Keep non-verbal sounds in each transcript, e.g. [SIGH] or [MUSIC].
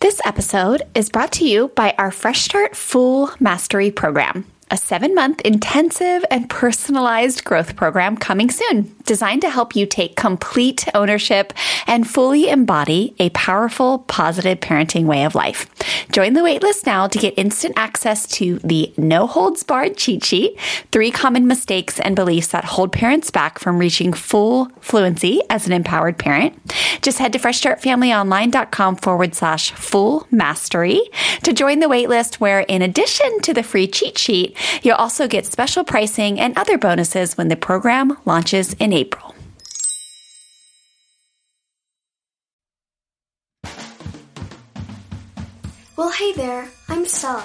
This episode is brought to you by our Fresh Start Full Mastery Program a seven month intensive and personalized growth program coming soon, designed to help you take complete ownership and fully embody a powerful, positive parenting way of life. Join the waitlist now to get instant access to the no holds barred cheat sheet, three common mistakes and beliefs that hold parents back from reaching full fluency as an empowered parent. Just head to freshstartfamilyonline.com forward slash full mastery to join the waitlist, where in addition to the free cheat sheet, You'll also get special pricing and other bonuses when the program launches in April. Well, hey there, I'm Stella.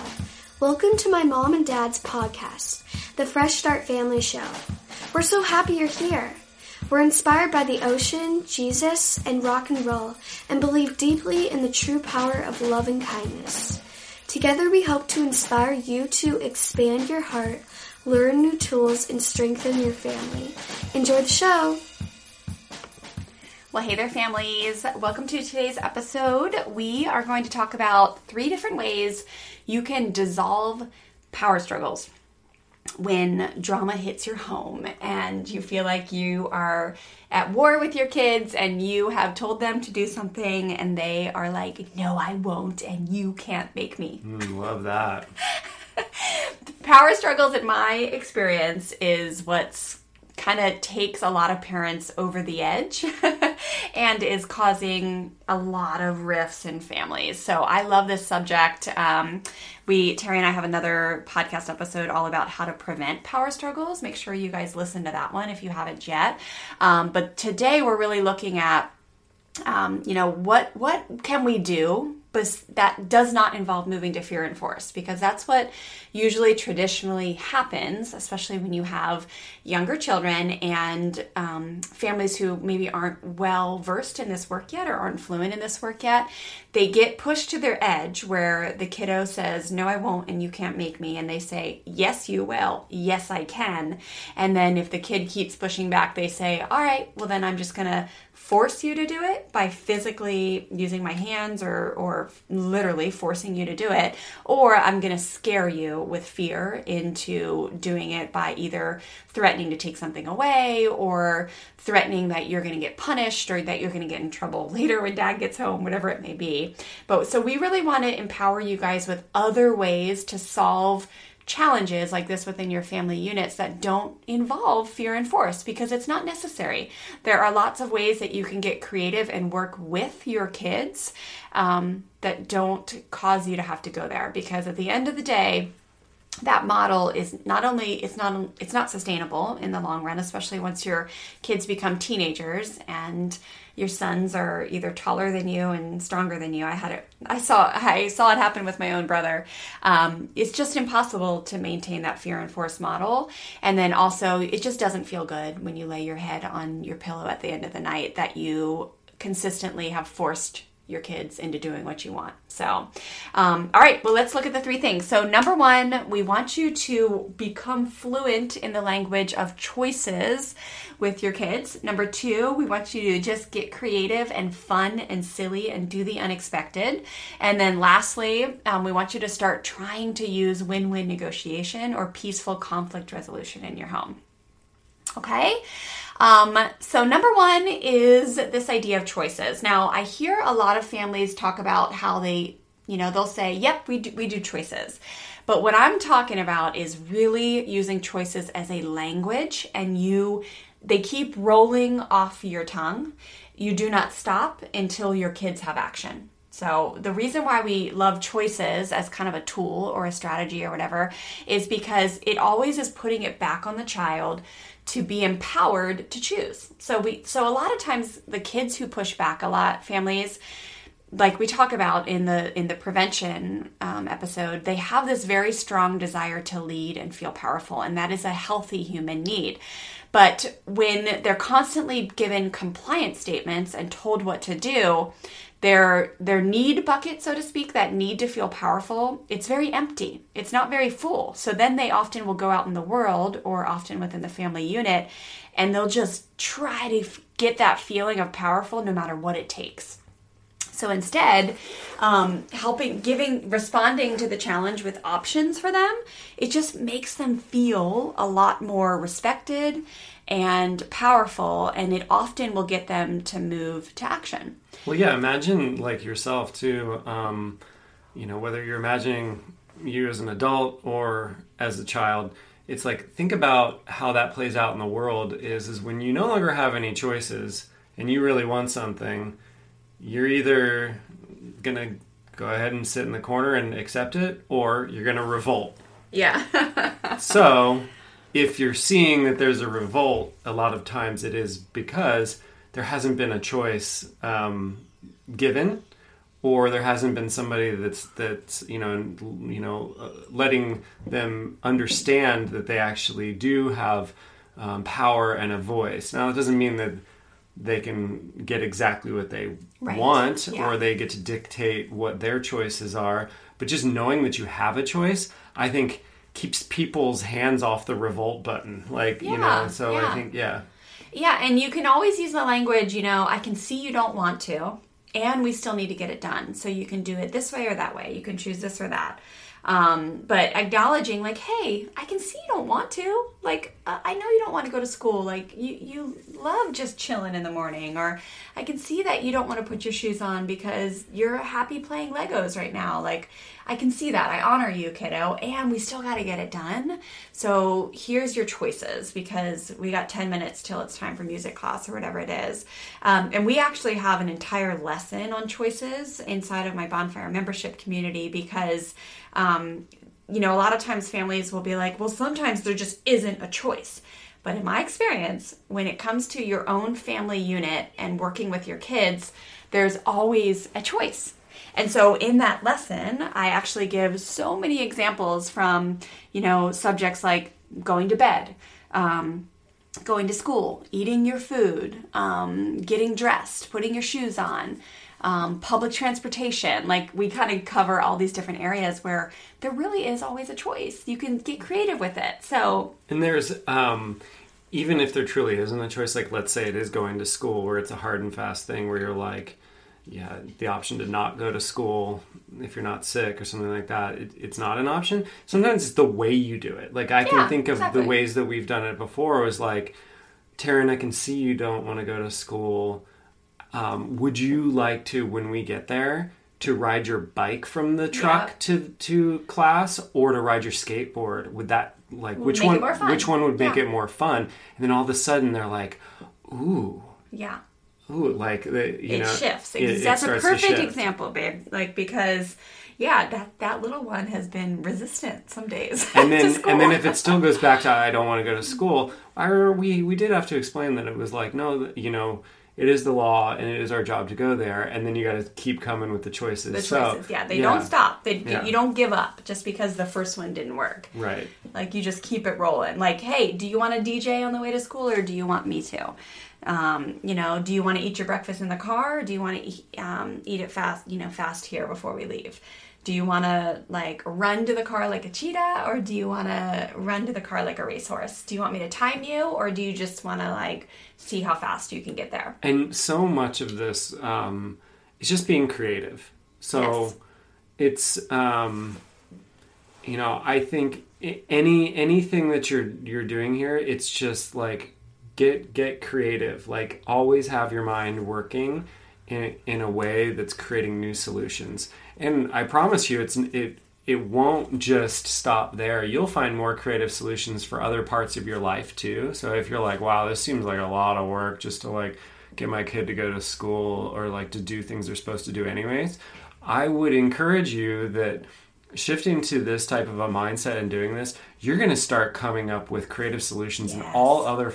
Welcome to my mom and dad's podcast, the Fresh Start Family Show. We're so happy you're here. We're inspired by the ocean, Jesus, and rock and roll, and believe deeply in the true power of love and kindness. Together we hope to inspire you to expand your heart, learn new tools, and strengthen your family. Enjoy the show! Well, hey there, families. Welcome to today's episode. We are going to talk about three different ways you can dissolve power struggles when drama hits your home and you feel like you are at war with your kids and you have told them to do something and they are like, no, I won't, and you can't make me. Mm, love that. [LAUGHS] Power struggles, in my experience, is what's kind of takes a lot of parents over the edge [LAUGHS] and is causing a lot of rifts in families. So I love this subject. Um, we Terry and I have another podcast episode all about how to prevent power struggles. Make sure you guys listen to that one if you haven't yet. Um, but today we're really looking at um, you know what what can we do but that does not involve moving to fear and force because that's what usually traditionally happens especially when you have younger children and um, families who maybe aren't well versed in this work yet or aren't fluent in this work yet. They get pushed to their edge where the kiddo says no i won't and you can't make me and they say yes you will. Yes i can. And then if the kid keeps pushing back they say all right well then i'm just going to force you to do it by physically using my hands or or literally forcing you to do it or I'm going to scare you with fear into doing it by either threatening to take something away or threatening that you're going to get punished or that you're going to get in trouble [LAUGHS] later when dad gets home whatever it may be. But so we really want to empower you guys with other ways to solve challenges like this within your family units that don't involve fear and force because it's not necessary. There are lots of ways that you can get creative and work with your kids um, that don't cause you to have to go there because at the end of the day, that model is not only it's not it's not sustainable in the long run especially once your kids become teenagers and your sons are either taller than you and stronger than you. I had it. I saw. I saw it happen with my own brother. Um, it's just impossible to maintain that fear and force model. And then also, it just doesn't feel good when you lay your head on your pillow at the end of the night that you consistently have forced your kids into doing what you want. So, um, all right, well, let's look at the three things. So, number one, we want you to become fluent in the language of choices with your kids. Number two, we want you to just get creative and fun and silly and do the unexpected. And then lastly, um, we want you to start trying to use win win negotiation or peaceful conflict resolution in your home. Okay? Um, so, number one is this idea of choices. Now, I hear a lot of families talk about how they, you know, they'll say, yep, we do, we do choices. But what I'm talking about is really using choices as a language and you, they keep rolling off your tongue. You do not stop until your kids have action. So, the reason why we love choices as kind of a tool or a strategy or whatever is because it always is putting it back on the child to be empowered to choose. So we so a lot of times the kids who push back a lot, families like we talk about in the in the prevention um, episode they have this very strong desire to lead and feel powerful and that is a healthy human need but when they're constantly given compliance statements and told what to do their their need bucket so to speak that need to feel powerful it's very empty. It's not very full. So then they often will go out in the world or often within the family unit and they'll just try to get that feeling of powerful no matter what it takes. So instead, um, helping, giving, responding to the challenge with options for them, it just makes them feel a lot more respected and powerful, and it often will get them to move to action. Well, yeah, imagine like yourself too. Um, you know, whether you're imagining you as an adult or as a child, it's like think about how that plays out in the world. Is is when you no longer have any choices and you really want something, you're either gonna go ahead and sit in the corner and accept it, or you're gonna revolt. Yeah. [LAUGHS] so, if you're seeing that there's a revolt, a lot of times it is because there hasn't been a choice um, given, or there hasn't been somebody that's that's you know you know uh, letting them understand that they actually do have um, power and a voice. Now, it doesn't mean that they can get exactly what they Right. want Yeah. or they get to dictate what their choices are. But just knowing that you have a choice, I think keeps people's hands off the revolt button. Like, you know, so yeah. I think, yeah. Yeah, and you can always use the language, you know, I can see you don't want to, and we still need to get it done. So you can do it this way or that way. You can choose this or that. Um, but acknowledging, like, hey, I can see you don't want to. Like, uh, I know you don't want to go to school. Like, you, you love just chilling in the morning. Or I can see that you don't want to put your shoes on because you're happy playing Legos right now. Like, I can see that. I honor you, kiddo. And we still got to get it done. So here's your choices because we got 10 minutes till it's time for music class or whatever it is. Um, and we actually have an entire lesson on choices inside of my bonfire membership community because, um, you know, a lot of times families will be like, well, sometimes there just isn't a choice. But in my experience, when it comes to your own family unit and working with your kids, there's always a choice. And so in that lesson, I actually give so many examples from, you know, subjects like going to bed, um, going to school, eating your food, um, getting dressed, putting your shoes on, um, public transportation. Like we kind of cover all these different areas where there really is always a choice. You can get creative with it. So And there's, um, even if there truly isn't a choice, like let's say it is going to school where it's a hard and fast thing where you're like, yeah, the option to not go to school if you're not sick or something like that, it, it's not an option. Sometimes it's the way you do it. Like I can think of exactly. the ways that we've done it before was like, Taryn, I can see you don't want to go to school. Um, would you like to, when we get there, to ride your bike from the truck Yeah. to to class, or to ride your skateboard? Would that like which one? Which one would make Yeah. it more fun? And then all of a sudden they're like, "Ooh, yeah. Ooh!" Like the, you it know, shifts. it- it That's a perfect example, babe. Like because yeah, that that little one has been resistant some days. and then [LAUGHS] and then if it still goes back to I don't want to go to [LAUGHS] school, I, we we did have to explain that it was like no, you know, it is the law and it is our job to go there, and then you got to keep coming with the choices. the So, choices, yeah, they don't stop. They Yeah. you don't give up just because the first one didn't work. Right. Like you just keep it rolling. Like, hey, do you want to DJ on the way to school or do you want me to? Um, you know, do you want to eat your breakfast in the car or do you want to eat, um, eat it fast, you know, fast here before we leave? Do you want to like run to the car like a cheetah or do you want to run to the car like a racehorse? Do you want me to time you or do you just want to like see how fast you can get there? And so much of this um, is just being creative. So Yes. it's um, you know I think any anything that you're you're doing here, it's just like get get creative. Like always have your mind working in in a way that's creating new solutions. And I promise you, it's it. It won't just stop there. You'll find more creative solutions for other parts of your life too. So if you're like, wow, this seems like a lot of work just to like get my kid to go to school or like to do things they're supposed to do anyways, I would encourage you that shifting to this type of a mindset and doing this, you're going to start coming up with creative solutions in all other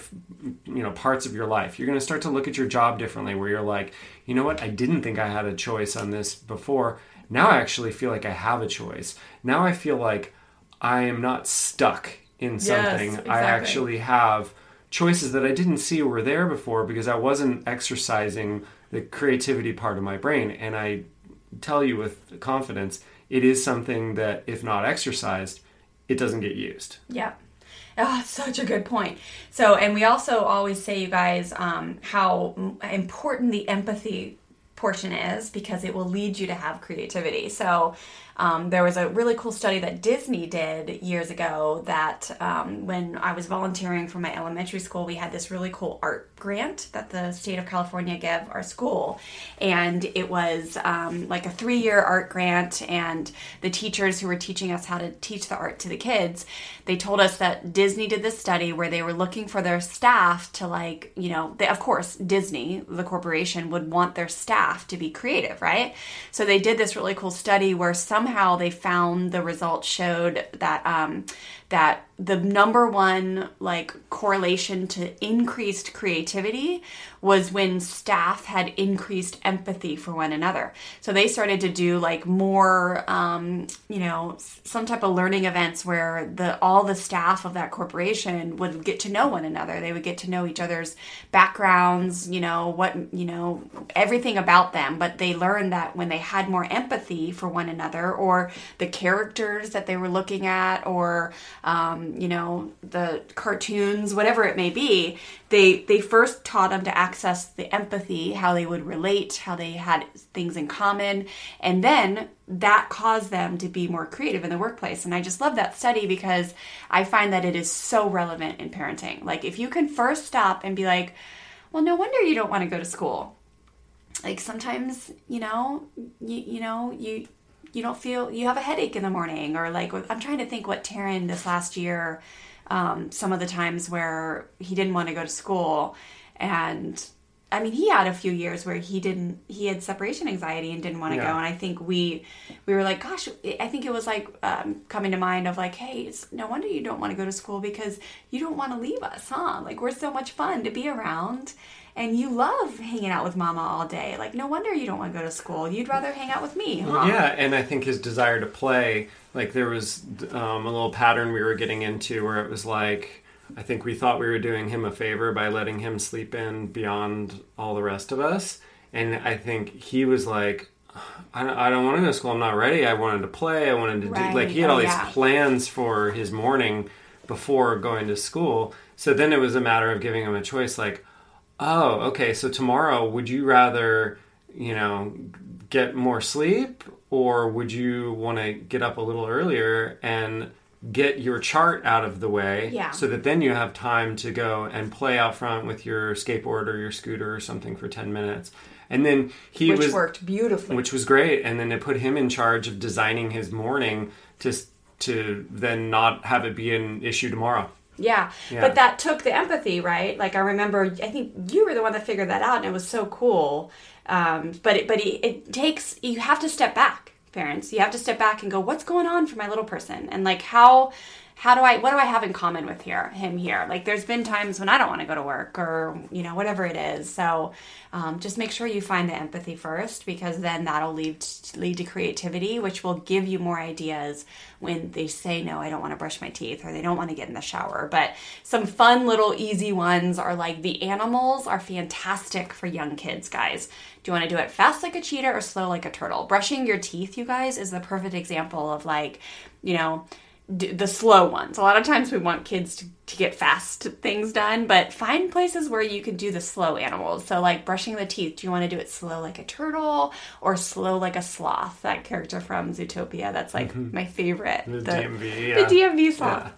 you know parts of your life. You're going to start to look at your job differently where you're like, you know what? I didn't think I had a choice on this before. Now I actually feel like I have a choice. Now I feel like I am not stuck in something. I exactly. actually have choices that I didn't see were there before because I wasn't exercising the creativity part of my brain. And I tell you with confidence, it is something that, if not exercised, it doesn't get used. Yeah. Oh, such a good point. So, and we also always say, you guys, um, how important the empathy portion is because it will lead you to have creativity. So um, there was a really cool study that Disney did years ago that um, when I was volunteering for my elementary school, we had this really cool art grant that the state of California gave our school. And it was um, like a three year art grant, and the teachers who were teaching us how to teach the art to the kids, they told us that Disney did this study where they were looking for their staff to, like, you know, they, of course, Disney, the corporation, would want their staff to be creative, right? So they did this really cool study where somehow they found the results showed that um, that the number one like correlation to increased creativity was when staff had increased empathy for one another. So they started to do like more um, you know some type of learning events where the all the staff of that corporation would get to know one another. They would get to know each other's backgrounds you know what you know everything about them. But they learned that when they had more empathy for one another or the characters that they were looking at or um, you know, the cartoons, whatever it may be, they they first taught them to access the empathy, how they would relate, how they had things in common, and then that caused them to be more creative in the workplace. And I just love that study because I find that it is so relevant in parenting. Like if you can first stop and be like, well, no wonder you don't want to go to school. Like sometimes, you know, you, you know, you you don't feel you have a headache in the morning or like i'm trying to think what taryn this last year um, some of the times where he didn't want to go to school. And i mean he had a few years where he didn't he had separation anxiety and didn't want to yeah. go and i think we we were like gosh i think it was like um, coming to mind of like hey it's no wonder you don't want to go to school because you don't want to leave us huh? Like we're so much fun to be around and you love hanging out with mama all day. Like, no wonder you don't want to go to school. You'd rather hang out with me. Huh? Yeah, and I think his desire to play, like, there was um, a little pattern we were getting into where it was like, I think we thought we were doing him a favor by letting him sleep in beyond all the rest of us. And I think he was like, I don't, want to go to school. I'm not ready. I wanted to play. I wanted to right. do, like, he had all oh, these yeah. plans for his morning before going to school. So then it was a matter of giving him a choice, like, Oh, okay. So tomorrow, would you rather, you know, get more sleep or would you want to get up a little earlier and get your chart out of the way yeah. so that then you have time to go and play out front with your skateboard or your scooter or something for 10 minutes. And then he which was worked beautifully. Which was great. And then they put him in charge of designing his morning to to then not have it be an issue tomorrow. Yeah. yeah. But that took the empathy, right? Like I remember, I think you were the one that figured that out, and it was so cool. Um, but it, but it, it takes you have to step back, parents. You have to step back and go, what's going on for my little person, and like how how do I what do I have in common with here him here? Like there's been times when I don't want to go to work or you know whatever it is. So um, just make sure you find the empathy first because then that'll lead to, lead to creativity, which will give you more ideas when they say no, I don't want to brush my teeth or they don't want to get in the shower. But some fun little easy ones are like the animals are fantastic for young kids, guys. Do you want to do it fast like a cheetah or slow like a turtle? Brushing your teeth, you guys, is the perfect example of like, you know, the slow ones. A lot of times we want kids to, to get fast things done, but find places where you can do the slow animals. So, like brushing the teeth, do you want to do it slow like a turtle or slow like a sloth? That character from Zootopia. That's like mm-hmm. my favorite. The, the DMV. Yeah. The DMV sloth. Yeah.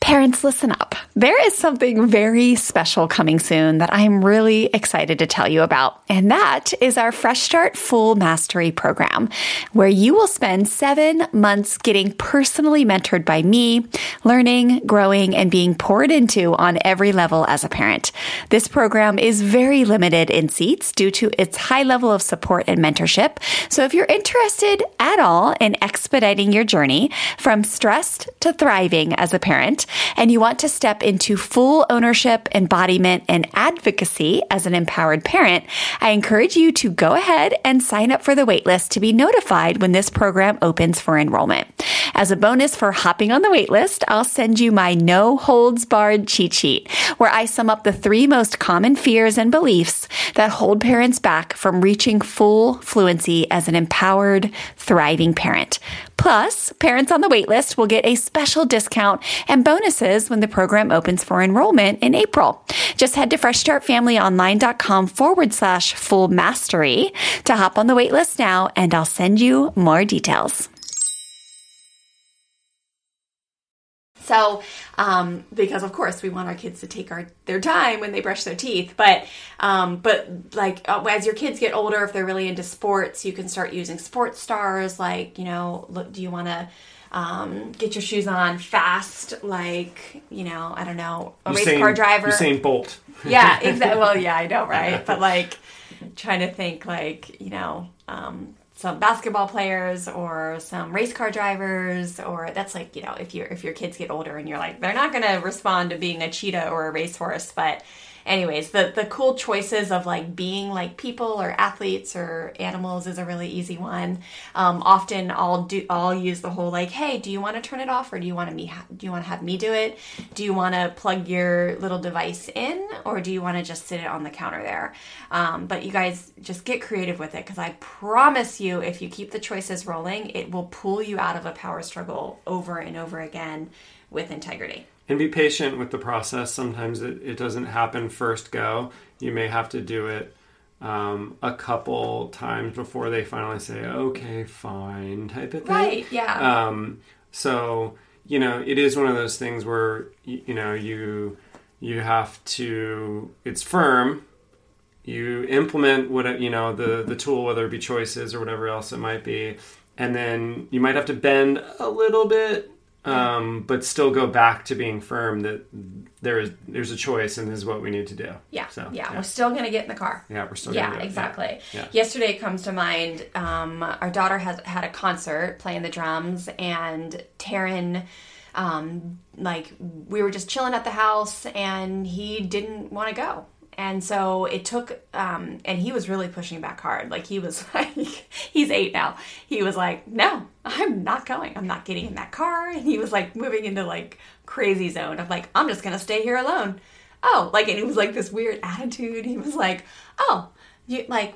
Parents, listen up. There is something very special coming soon that I'm really excited to tell you about, and that is our Fresh Start Full Mastery program, where you will spend seven months getting personally mentored by me, learning, growing, and being poured into on every level as a parent. This program is very limited in seats due to its high level of support and mentorship. So if you're interested at all in expediting your journey from stressed to thriving as a parent, and you want to step into full ownership, embodiment, and advocacy as an empowered parent, I encourage you to go ahead and sign up for the waitlist to be notified when this program opens for enrollment. As a bonus for hopping on the waitlist, I'll send you my no holds barred cheat sheet, where I sum up the three most common fears and beliefs that hold parents back from reaching full fluency as an empowered, thriving parent. Plus, parents on the waitlist will get a special discount and bonuses when the program opens for enrollment in April. Just head to freshstartfamilyonline.com forward slash full mastery to hop on the waitlist now, and I'll send you more details. So, um, because of course we want our kids to take our their time when they brush their teeth, but um, but like uh, as your kids get older, if they're really into sports, you can start using sports stars. Like you know, look, do you want to um, get your shoes on fast? Like you know, I don't know, a race car driver. Usain Bolt. yeah, exactly. [LAUGHS] Well, yeah, I know, right? But like trying to think, like you know. Um, some basketball players or some race car drivers or that's like you know if your if your kids get older and you're like they're not going to respond to being a cheetah or a racehorse but anyways the the cool choices of like being like people or athletes or animals is a really easy one. Um, often i'll do i'll use the whole like hey do you want to turn it off or do you want to me do you want to have me do it? Do you want to plug your little device in or do you want to just sit it on the counter there? Um, but you guys just get creative with it because i promise you if you keep the choices rolling it will pull you out of a power struggle over and over again with integrity and be patient with the process. Sometimes it, it doesn't happen first go. You may have to do it um, a couple times before they finally say, okay, fine, type of thing. Right, yeah. Um, so, you know, it is one of those things where, you, you know, you you have to it's firm you implement what you know the the tool whether it be choices or whatever else it might be and then you might have to bend a little bit um, but still go back to being firm that there is there's a choice and this is what we need to do. Yeah. So yeah, yeah. we're still gonna get in the car. Yeah, we're still. Yeah, exactly. Yeah. Yesterday comes to mind. Um, our daughter has had a concert playing the drums, and Taryn. Um, like we were just chilling at the house, and he didn't want to go and so it took um, and he was really pushing back hard. Like he was [LAUGHS] like he's eight now. He was like no i'm not going. I'm not getting in that car. And he was like moving into like crazy zone of like i'm just gonna stay here alone. Oh like and it was like this weird attitude. He was like oh you like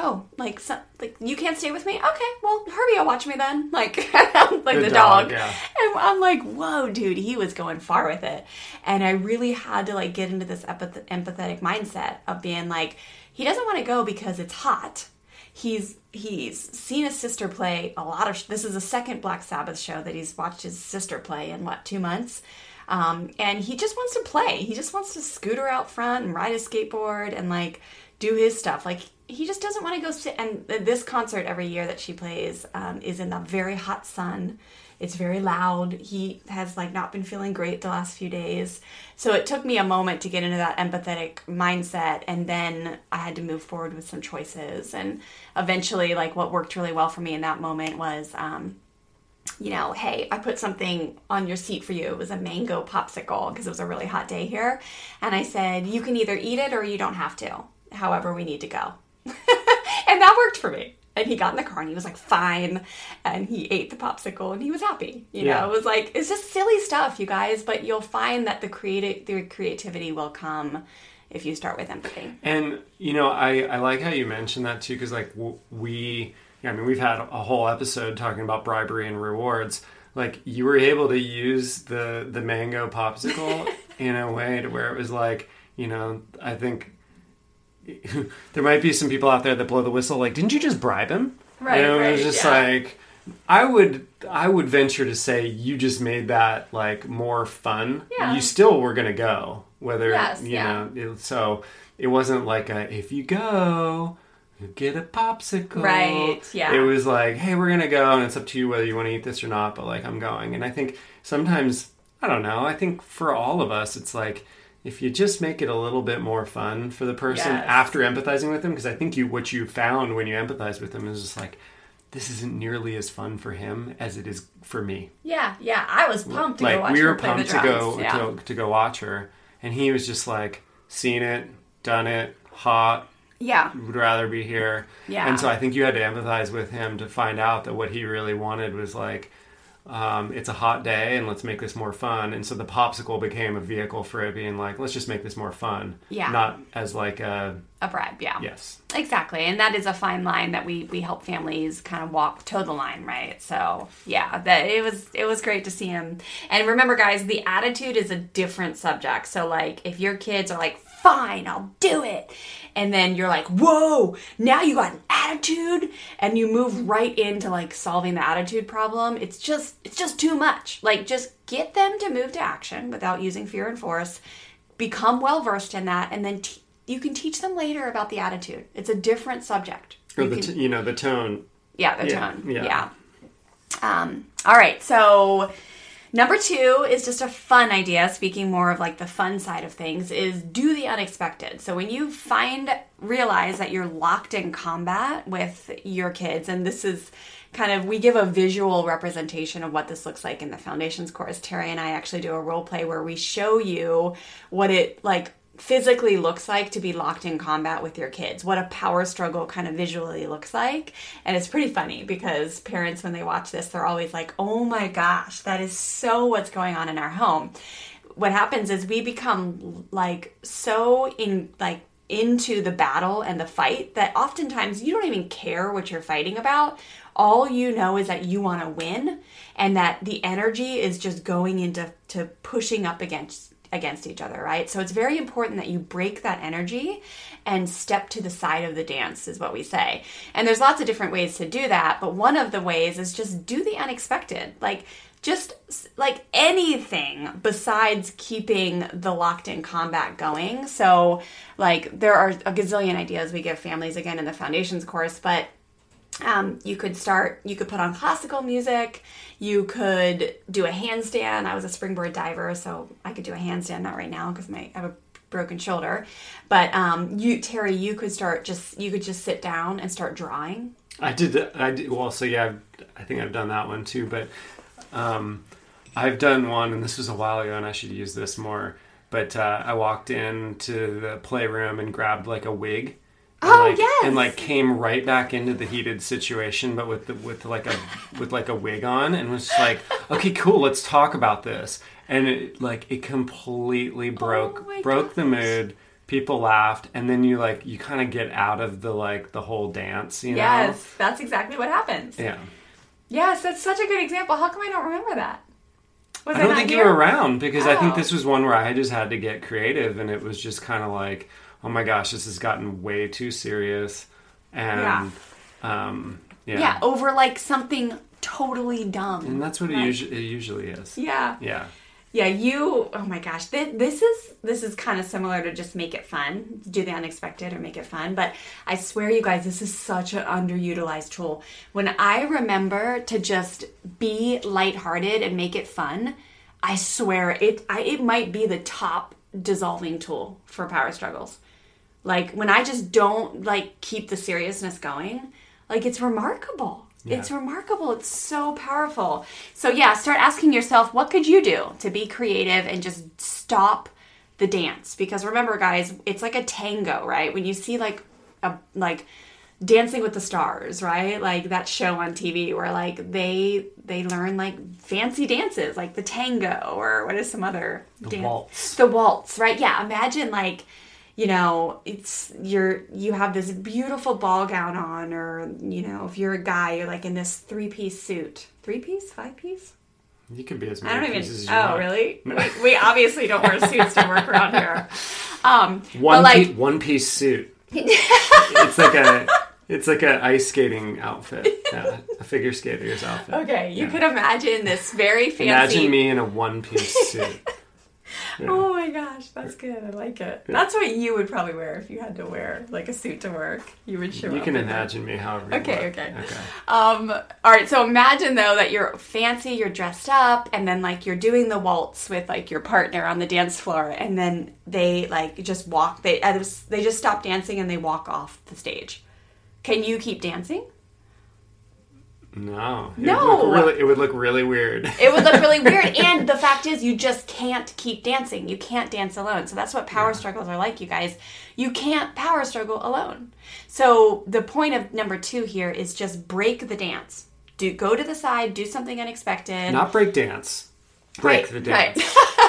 oh, like like you can't stay with me? Okay, well, Herbie will watch me then. [LAUGHS] Like [LAUGHS] like the, the dog. dog. Yeah. And I'm like, whoa, dude, he was going far with it. And I really had to like get into this empath- empathetic mindset of being like, he doesn't want to go because it's hot. He's he's seen his sister play a lot of. Sh- this is the second Black Sabbath show that he's watched his sister play in what two months. Um, and he just wants to play. He just wants to scooter out front and ride a skateboard and like do his stuff. Like he just doesn't want to go sit. And this concert every year that she plays um, is in the very hot sun. It's very loud. He has like not been feeling great the last few days. So it took me a moment to get into that empathetic mindset and then I had to move forward with some choices and eventually like what worked really well for me in that moment was um, you know, hey, I put something on your seat for you. It was a mango popsicle because it was a really hot day here. And I said, you can either eat it or you don't have to. However, we need to go. [LAUGHS] and that worked for me. And he got in the car and he was like, fine. And he ate the popsicle and he was happy. You yeah. know, it was like, it's just silly stuff, you guys, but you'll find that the creative, the creativity will come if you start with empathy. And, you know, I, I like how you mentioned that too, because like we, I mean, we've had a whole episode talking about bribery and rewards. Like you were able to use the, the mango popsicle [LAUGHS] in a way to where it was like, you know, I think [LAUGHS] there might be some people out there that blow the whistle like didn't you just bribe him right, and it right, was just yeah. like i would i would venture to say you just made that like more fun yeah. you still were gonna go whether yes, you yeah. know it, so it wasn't like a if you go you get a popsicle right yeah it was like hey we're gonna go and it's up to you whether you want to eat this or not but like i'm going and i think sometimes i don't know i think for all of us it's like if you just make it a little bit more fun for the person yes. after empathizing with them, because I think you what you found when you empathize with them is just like this isn't nearly as fun for him as it is for me. Yeah, yeah, I was pumped to like, go watch we were pumped to go yeah. to, to go watch her, and he was just like seen it, done it, hot. Yeah, would rather be here. Yeah, and so I think you had to empathize with him to find out that what he really wanted was like um, it's a hot day and let's make this more fun. And so the popsicle became a vehicle for it being like, let's just make this more fun. Yeah. Not as like a, A bribe, yeah. yes. Exactly. And that is a fine line that we we help families kind of walk toe the line, right? So yeah, that it was it was great to see him. And remember guys, the attitude is a different subject. So like if your kids are like, fine, I'll do it. And then you're like, whoa, now you got an attitude and you move right into like solving the attitude problem. It's just it's just too much. Like just get them to move to action without using fear and force. Become well versed in that and then t- you can teach them later about the attitude. It's a different subject. Or You the, can- t- you know, the tone. yeah, the yeah, tone. yeah. Yeah. Um, all right. So number two is just a fun idea. Speaking more of like the fun side of things, is do the unexpected. So when you find realize that you're locked in combat with your kids, and this is kind of we give a visual representation of what this looks like in the foundations course. Terry and I actually do a role play where we show you what it like physically looks like to be locked in combat with your kids, what a power struggle kind of visually looks like. And it's pretty funny because parents, when they watch this, they're always like, oh my gosh, that is so what's going on in our home. What happens is we become like so in like into the battle and the fight that oftentimes you don't even care what you're fighting about. All you know is that you want to win and that the energy is just going into to pushing up against against each other, right? So it's very important that you break that energy and step to the side of the dance, is what we say. And there's lots of different ways to do that, but one of the ways is just do the unexpected. Like, just like anything besides keeping the locked in combat going. So, like, there are a gazillion ideas we give families again in the foundations course, but um, you could start you could put on classical music you could do a handstand i was a springboard diver so i could do a handstand not right now because i have a broken shoulder but um, you terry you could start just you could just sit down and start drawing I did. I did. Well, so yeah, I think I've done that one too. But um, I've done one, and this was a while ago, and I should use this more. But uh, I walked into the playroom and grabbed like a wig. Oh, like, yes! And like came right back into the heated situation, but with the, with like a with like a wig on, and was like, [LAUGHS] okay, cool, let's talk about this. And it like it completely broke Oh broke the mood. People laughed, and then you like you kind of get out of the like the whole dance. You know? yes that's exactly what happens Yeah. yes that's such a good example how come i don't remember that was I don't not think here? you were around because I think Oh. this was one where I just had to get creative, and it was just kind of like, oh my gosh, this has gotten way too serious, and um, yeah, yeah over like something totally dumb and that's what it, Right. usually, it usually is. yeah Yeah, Yeah, you. Oh my gosh, this, this is this is kind of similar to just make it fun, do the unexpected or make it fun. But I swear, you guys, this is such an underutilized tool. When I remember to just be lighthearted and make it fun, I swear it. I, it might be the top dissolving tool for power struggles. Like when I just don't like keep the seriousness going, like it's remarkable. It's remarkable. It's so powerful. So yeah, start asking yourself, what could you do to be creative and just stop the dance? Because remember, guys, it's like a tango, right? When you see like a like Dancing with the Stars, right? Like that show on TV where like they they learn like fancy dances, like the tango or what is some other dance? the waltz. The waltz, right? Yeah. Imagine like you know it's you're you have this beautiful ball gown on or you know if you're a guy you're like in this three piece suit three piece five piece you could be as I many don't even. pieces as you Oh, want. really? [LAUGHS] We, we obviously don't wear suits to work around here. Um, one, like, pe- one piece suit. [LAUGHS] it's like a it's like a ice skating outfit, yeah, a figure skater's outfit. okay, you Yeah. could imagine this very fancy. Imagine me in a one piece suit. Oh my gosh, that's good. I like it. That's what you would probably wear if you had to wear like a suit to work. You would show You can imagine me however. You Okay, want. okay. okay. Um, all right, so imagine though that you're fancy, you're dressed up, and then like you're doing the waltz with like your partner on the dance floor, and then they like just walk. They they just stop dancing and they walk off the stage. Can you keep dancing? No. It No. Would really, it would look really weird. It would look really weird. [LAUGHS] And the fact is, you just can't keep dancing. You can't dance alone. So that's what power struggles are like, you guys. You can't power struggle alone. So the point of number two here is just break the dance. do go to the side, do something unexpected. Not break dance. Break Right, the dance. right. [LAUGHS]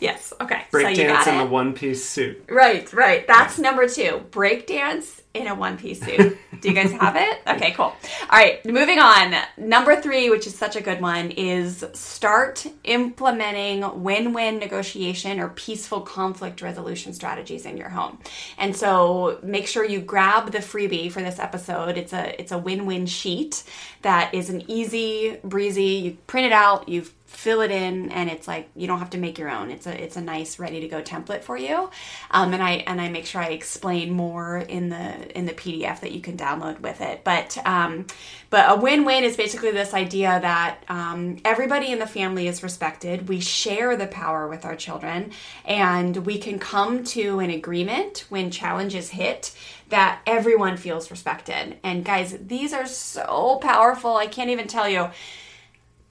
yes. Okay. Break so dance in it. the one piece suit. Right, right. That's number two. Break dance in a one piece suit. [LAUGHS] Do you guys have it? Okay, cool. All right, moving on. Number three, which is such a good one, is start implementing win win negotiation or peaceful conflict resolution strategies in your home. And so make sure you grab the freebie for this episode. It's a it's a win win sheet that is an easy breezy. You print it out, you fill it in and it's like you don't have to make your own. It's a it's a nice ready to go template for you. Um, and i and i make sure i explain more in the in the pdf that you can download with it. But um, but a win-win is basically this idea that um, everybody in the family is respected. We share the power with our children. And we can come to an agreement when challenges hit that everyone feels respected. And guys these are so powerful. I can't even tell you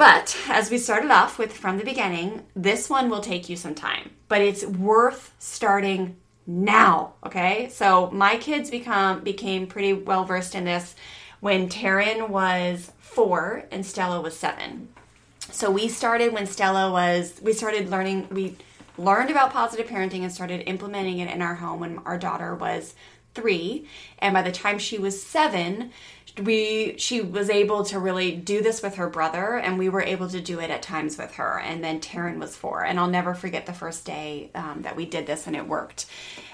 but as we started off with from the beginning, this one will take you some time, but it's worth starting now. Okay, so my kids become became pretty well versed in this when Taryn was four and Stella was seven. So we started when Stella was. We started learning. We learned about positive parenting and started implementing it in our home when our daughter was three, and by the time she was seven we she was able to really do this with her brother and we were able to do it at times with her and then Taryn was four. And I'll never forget the first day um, that we did this and it worked.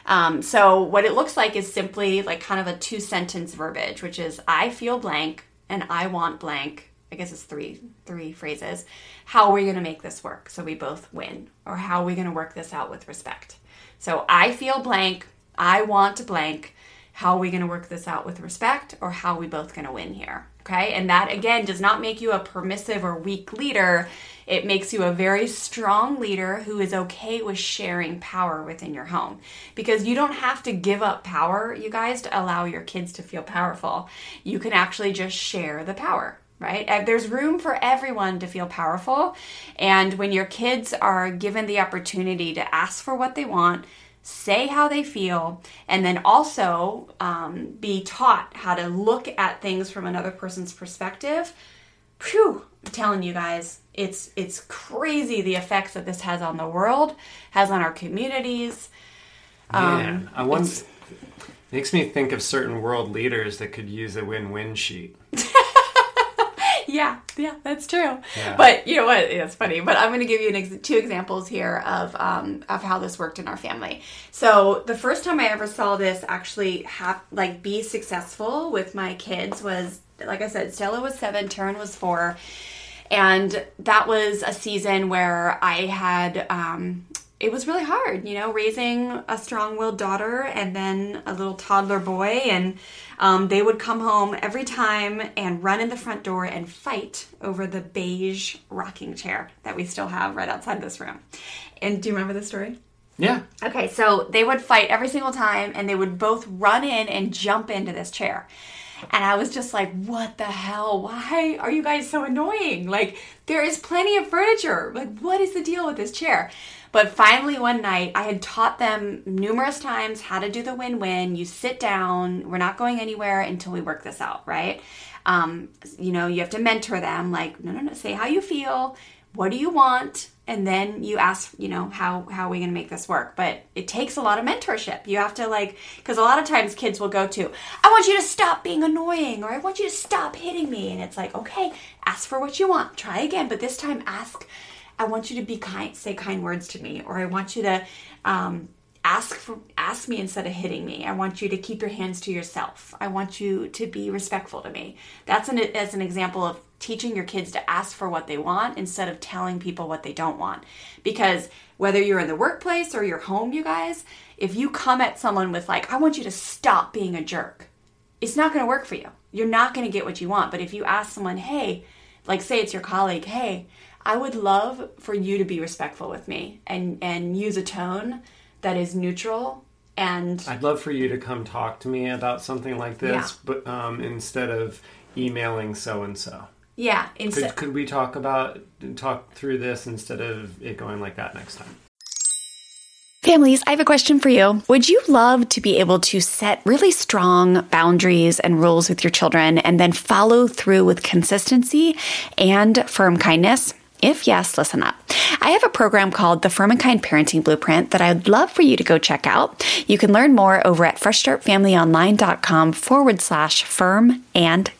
Um, so what it looks like is simply like kind of a two sentence verbiage which is I feel blank and I want blank I guess it's three three phrases how are we going to make this work? So we both win. Or how are we going to work this out with respect? So I feel blank I want blank how are we going to work this out with respect or how are we both going to win here okay and that again does not make you a permissive or weak leader it makes you a very strong leader who is okay with sharing power within your home because you don't have to give up power you guys to allow your kids to feel powerful you can actually just share the power right? There's room for everyone to feel powerful. And when your kids are given the opportunity to ask for what they want, say how they feel, and then also um, be taught how to look at things from another person's perspective. Phew, I'm telling you guys, it's it's crazy the effects that this has on the world, has on our communities. Man, I wonder. Makes me think of certain world leaders that could use a win-win sheet. [LAUGHS] [LAUGHS] Yeah, yeah, that's true. Yeah. But you know what? It's funny. But I'm going to give you an ex- two examples here of um, of how this worked in our family. So the first time I ever saw this actually have like be successful with my kids was, like I said, Stella was seven, Taryn was four, and that was a season where I had. Um, it was really hard, you know, raising a strong-willed daughter and then a little toddler boy, and um, they would come home every time and run in the front door and fight over the beige rocking chair that we still have right outside this room. And do you remember the story? Yeah. Okay, so they would fight every single time, and they would both run in and jump into this chair. And I was just like, what the hell? Why are you guys so annoying? Like, there is plenty of furniture. Like, what is the deal with this chair? But finally, one night, I had taught them numerous times how to do the win win. You sit down, we're not going anywhere until we work this out, right? Um, you know, you have to mentor them, like, no, no, no, say how you feel, what do you want? And then you ask, you know, how, how are we going to make this work? But it takes a lot of mentorship. You have to, like, because a lot of times kids will go to, I want you to stop being annoying, or I want you to stop hitting me. And it's like, okay, ask for what you want, try again, but this time ask I want you to be kind, say kind words to me, or I want you to um, ask for ask me instead of hitting me. I want you to keep your hands to yourself. I want you to be respectful to me. That's an as an example of teaching your kids to ask for what they want instead of telling people what they don't want. Because whether you're in the workplace or your home, you guys, if you come at someone with like, I want you to stop being a jerk, it's not going to work for you. You're not going to get what you want. But if you ask someone, hey, like say it's your colleague, hey, I would love for you to be respectful with me and and use a tone that is neutral and I'd love for you to come talk to me about something like this, Yeah. but um, instead of emailing so and so. yeah, Could instead could we talk about talk through this instead of it going like that next time? Families, I have a question for you. Would you love to be able to set really strong boundaries and rules with your children and then follow through with consistency and firm kindness? If yes, listen up. I have a program called the Firm and Kind Parenting Blueprint that I'd love for you to go check out. You can learn more over at freshstartfamilyonline.com forward slash firm and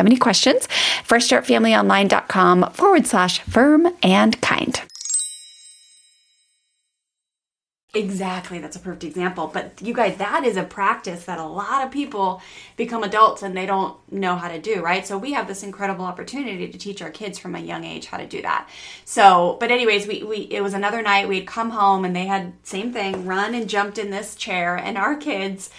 have any questions. FreshStartFamilyOnline.com forward slash firm and kind. Exactly, that's a perfect example. But you guys, that is a practice that a lot of people become adults and they don't know how to do, right? So we have this incredible opportunity to teach our kids from a young age how to do that. So, but anyways, we, we it was another night we'd come home and they had same thing, run and jumped in this chair and our kids,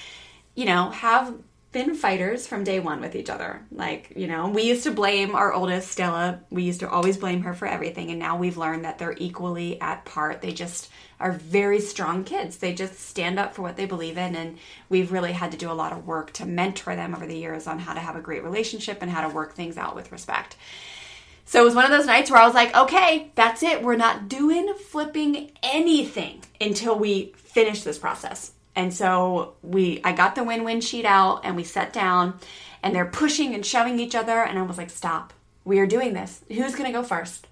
you know, have been fighters from day one with each other. Like, you know, we used to blame our oldest, Stella. We used to always blame her for everything. And now we've learned that they're equally at part. They just are very strong kids. They just stand up for what they believe in. And we've really had to do a lot of work to mentor them over the years on how to have a great relationship and how to work things out with respect. So it was one of those nights where I was like, okay, that's it. We're not doing flipping anything until we finish this process. And so we I got the win-win sheet out and we sat down and they're pushing and shoving each other and I was like, "Stop. We are doing this. Who's going to go first?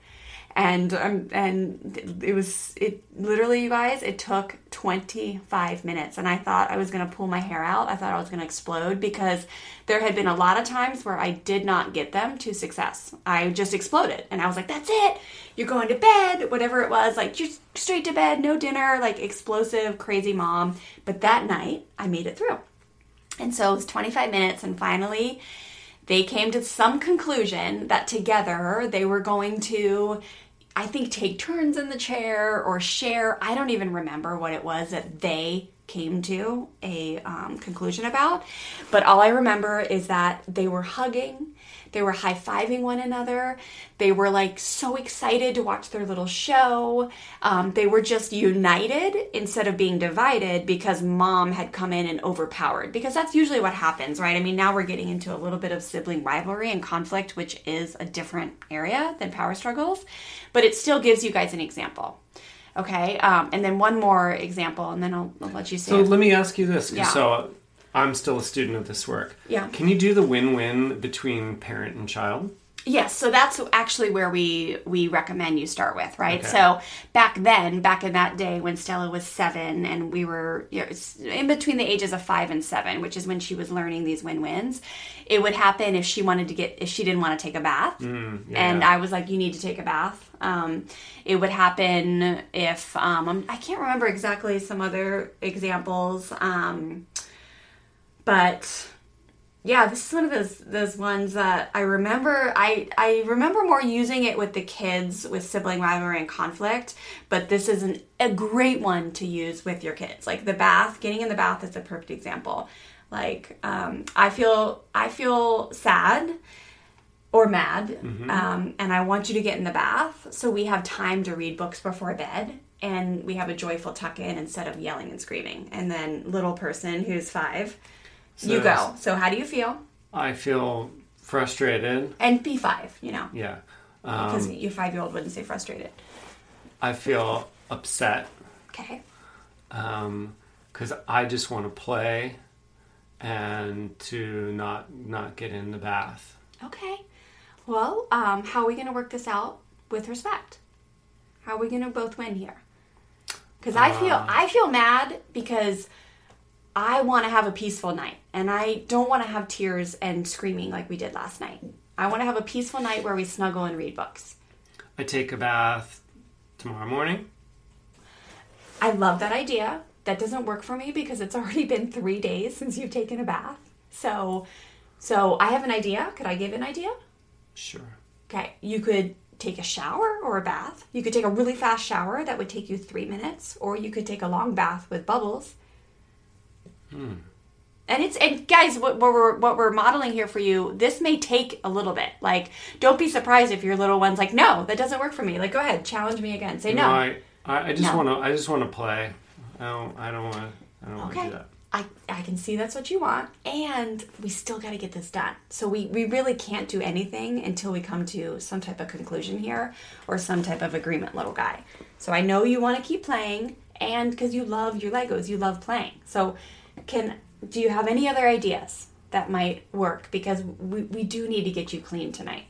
And um, and it was it literally you guys it took 25 minutes. And i thought i was going to pull my hair out. I thought i was going to explode because there had been a lot of times where i did not get them to success. I just exploded. And i was like that's it. You're going to bed whatever it was. Like just straight to bed. No dinner. Like explosive crazy mom. But that night i made it through. And so it was 25 minutes. And finally they came to some conclusion that together they were going to I think take turns in the chair or share. I don't even remember what it was that they came to a um, conclusion about. But all I remember is that they were hugging they were high fiving one another. They were like so excited to watch their little show. Um, they were just united instead of being divided because mom had come in and overpowered. Because that's usually what happens, right? I mean, now we're getting into a little bit of sibling rivalry and conflict, which is a different area than power struggles, but it still gives you guys an example. Okay, um, and then one more example, and then I'll, I'll let you see. So it. let me ask you this. Yeah. So I'm still a student of this work. Yeah. Can you do the win-win between parent and child? Yes, so that's actually where we we recommend you start with, right? Okay. So back then, back in that day when Stella was seven, and we were you know, in between the ages of five and seven, which is when she was learning these win wins. It would happen if she wanted to get if she didn't want to take a bath, yeah. and I was like, "You need to take a bath." Um, it would happen if um, I can't remember exactly some other examples, um, but yeah, this is one of those those ones that I remember. I I remember more using it with the kids with sibling rivalry and conflict, but this is an, a great one to use with your kids. Like the bath, getting in the bath is a perfect example. Like um, I feel I feel sad or mad, um, and I want you to get in the bath, so we have time to read books before bed. And we have a joyful tuck in instead of yelling and screaming. And then little person who's five, you go. So how do you feel? I feel frustrated. And be five, you know, Yeah. because Um, your five year old wouldn't say frustrated. I feel upset Okay. because I just want to play and to not not get in the bath. Okay. Well, um, how are we going to work this out with respect? How are we going to both win here? Because I feel Uh. I feel mad because I want to have a peaceful night, and I don't want to have tears and screaming like we did last night. I want to have a peaceful night where we snuggle and read books. I take a bath tomorrow morning. I love that idea. That doesn't work for me because it's already been three days since you've taken a bath. So, so I have an idea. Could I give an idea? Sure. Okay, you could take a shower or a bath. You could take a really fast shower that would take you three minutes, or you could take a long bath with bubbles. And it's and guys, what, what we're what we're modeling here for you, this may take a little bit. Like, don't be surprised if your little one's like, "No, that doesn't work for me." Like, go ahead, challenge me again. Say no. No, I, I, I just No. want to. I just want to play. I don't. I don't want. I don't want to Okay. do that. I, I can see that's what you want, and we still got to get this done. So we, we really can't do anything until we come to some type of conclusion here or some type of agreement, little guy. So I know you want to keep playing, and because you love your Legos, you love playing. So can do you have any other ideas that might work? Because we, we do need to get you clean tonight.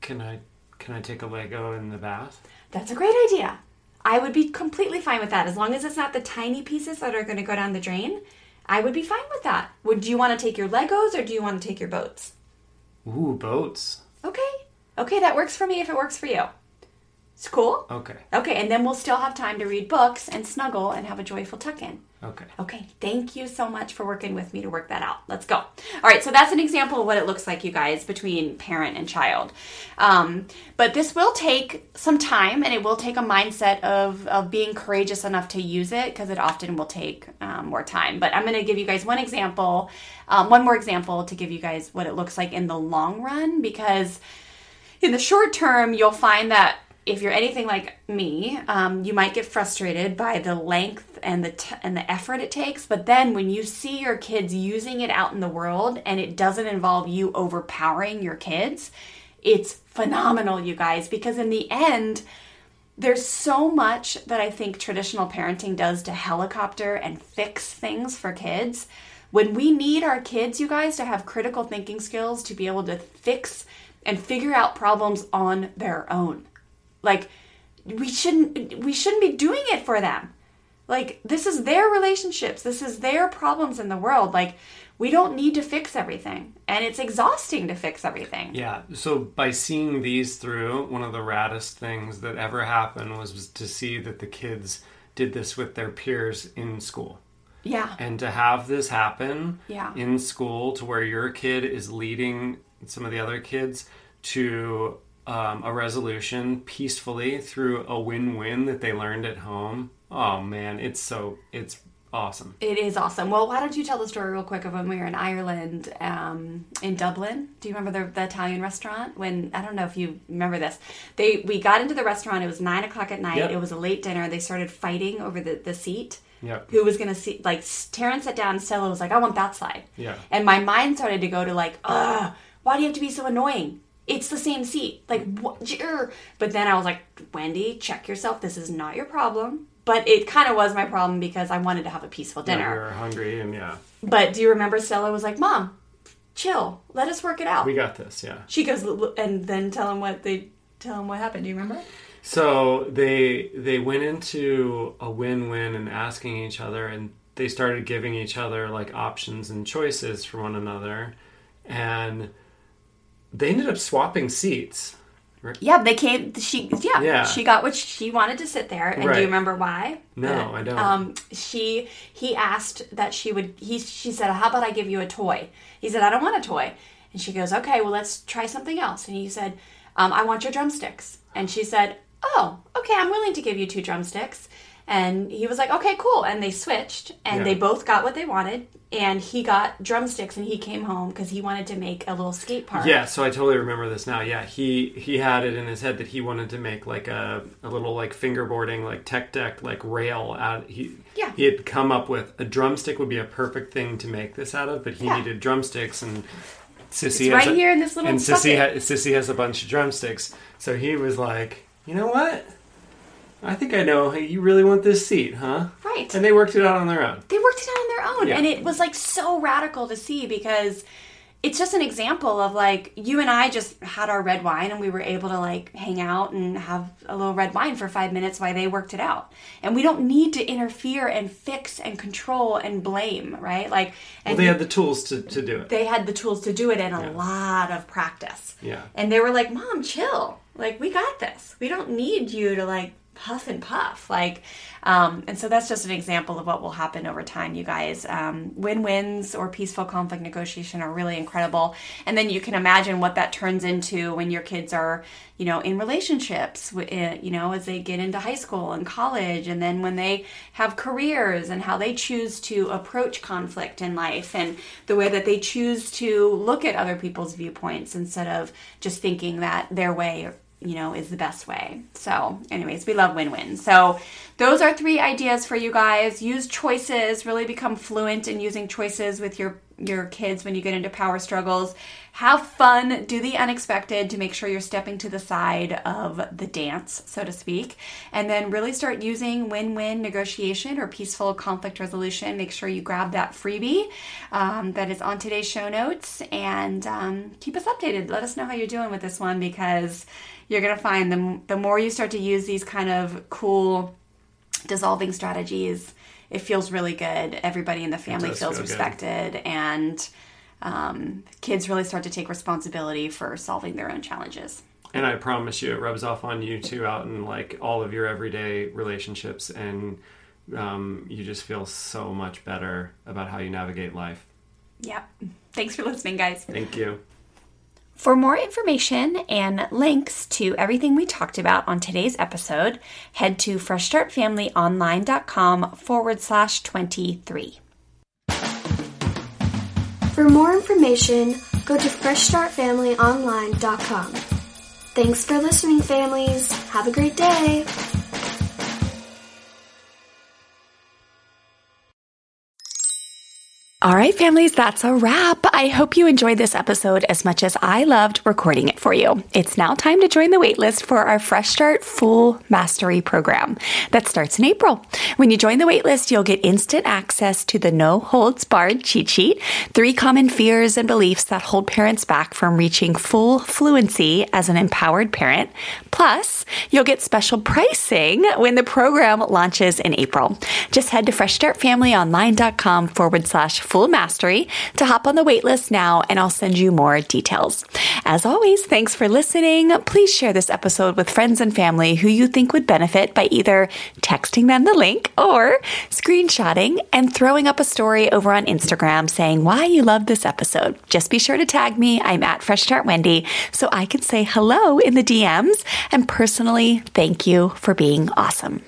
Can I? Can I take a Lego in the bath? That's a great idea. I would be completely fine with that as long as it's not the tiny pieces that are going to go down the drain. I would be fine with that. Would do you want to take your Legos or do you want to take your boats? Ooh, boats. Okay. Okay, that works for me if it works for you. It's cool. Okay. Okay, and then we'll still have time to read books and snuggle and have a joyful tuck in. Okay. Okay, thank you so much for working with me to work that out. Let's go. All right, so that's an example of what it looks like, you guys, between parent and child. Um, but this will take some time and it will take a mindset of, of being courageous enough to use it because it often will take um, more time. But I'm going to give you guys one example, um, one more example to give you guys what it looks like in the long run because in the short term, you'll find that if you're anything like me, um, you might get frustrated by the length and the t- and the effort it takes. But then when you see your kids using it out in the world and it doesn't involve you overpowering your kids, it's phenomenal, you guys. Because in the end, there's so much that I think traditional parenting does to helicopter and fix things for kids. When we need our kids, you guys, to have critical thinking skills to be able to fix and figure out problems on their own. Like we shouldn't we shouldn't be doing it for them. Like this is their relationships. This is their problems in the world. Like we don't need to fix everything. And it's exhausting to fix everything. Yeah. So by seeing these through, one of the raddest things that ever happened was, was to see that the kids did this with their peers in school. Yeah. And to have this happen Yeah. in school to where your kid is leading some of the other kids to um, a resolution peacefully through a win-win that they learned at home. Oh man, it's so it's awesome. It is awesome. Well, why don't you tell the story real quick of when we were in Ireland, um, in Dublin? Do you remember the, the Italian restaurant? When I don't know if you remember this, they we got into the restaurant. It was nine o'clock at night. Yep. It was a late dinner. They started fighting over the the seat. Yep. Who was gonna see? Like Terrence sat down. Stella was like, "I want that side." Yeah. And my mind started to go to like, "Ugh, why do you have to be so annoying?" It's the same seat. Like, what? jir." But then I was like, Wendy, check yourself. This is not your problem. But it kind of was my problem because I wanted to have a peaceful Yeah, dinner. we were hungry and yeah, But do you remember Stella was like, "Mom, chill. Let us work it out." we got this. Yeah. she goes "L- l- and then tell him what they tell him what happened. Do you remember? So they they went into a win-win and asking each other, and they started giving each other like options and choices for one another, and they ended up swapping seats. Yeah, they came. She yeah, Yeah. she got what she wanted to sit there. And do you remember why? No, I don't. Um, she he asked that she would. He she said, "How about I give you a toy?" He said, "I don't want a toy." And she goes, "Okay, well let's try something else." And he said, um, "I want your drumsticks." And she said, "Oh, okay, I'm willing to give you two drumsticks." And he was like, "Okay, cool." And they switched, and Yeah. they both got what they wanted. And he got drumsticks, and he came home because he wanted to make a little skate park. Yeah, so I totally remember this now. Yeah, he he had it in his head that he wanted to make like a, a little like fingerboarding like tech deck like rail out. He Yeah. he had come up with a drumstick would be a perfect thing to make this out of, but he Yeah. needed drumsticks and Sissy It's has right a- here in this little and Sissy ha- Sissy has a bunch of drumsticks. So he was like, you know what? I think I know. Hey, you really want this seat, huh? Right. And they worked it out on their own. they worked it out on their own Yeah. and it was like so radical to see because it's just an example of like you and I just had our red wine and we were able to like hang out and have a little red wine for five minutes while they worked it out. And we don't need to interfere and fix and control and blame, right? Like, Well, they had the tools to, to do it. they had the tools to do it and a lot of practice. Yeah. And they were like, Mom, chill. Like, we got this. We don't need you to like puff and puff. Like, um, and so that's just an example of what will happen over time, you guys. Um, win wins or peaceful conflict negotiation are really incredible. And then you can imagine what that turns into when your kids are, you know, in relationships, eh, you know, as they get into high school and college, and then when they have careers and how they choose to approach conflict in life and the way that they choose to look at other people's viewpoints instead of just thinking that their way you know is the best way. So anyways we love win-win. So those are three ideas for you guys. Use choices. Really become fluent in using choices with your your kids when you get into power struggles. Have fun. Do the unexpected to make sure you're stepping to the side of the dance so to speak. And then really start using win-win negotiation or peaceful conflict resolution. Make sure you grab that freebie um, that is on today's show notes. And um, keep us updated. Let us know how you're doing with this one because you're going to find the, the more you start to use these kind of cool dissolving strategies, it feels really good. Everybody in the family feels feel good. respected, and um, kids really start to take responsibility for solving their own challenges. And I promise you, it rubs off on you too, out in like all of your everyday relationships, and um, you just feel so much better about how you navigate life. Yep. Thanks for listening, guys. Thank you. For more information and links to everything we talked about on today's episode, head to freshstartfamilyonline.com forward slash 23. For more information, go to freshstartfamilyonline.com. Thanks for listening, families. Have a great day. All right, families, that's a wrap. I hope you enjoyed this episode as much as I loved recording it for you. It's now time to join the waitlist for our Fresh Start Full Mastery program that starts in April. When you join the waitlist, you'll get instant access to the No Holds Barred cheat sheet, three common fears and beliefs that hold parents back from reaching full fluency as an empowered parent. Plus, you'll get special pricing when the program launches in April. Just head to freshstartfamilyonline.com forward slash full mastery to hop on the waitlist now, and I'll send you more details. As always, thanks for listening. Please share this episode with friends and family who you think would benefit by either texting them the link or screenshotting and throwing up a story over on Instagram saying why you love this episode. Just be sure to tag me. I'm at Fresh Start Wendy so I can say hello in the DMs and personally thank you for being awesome.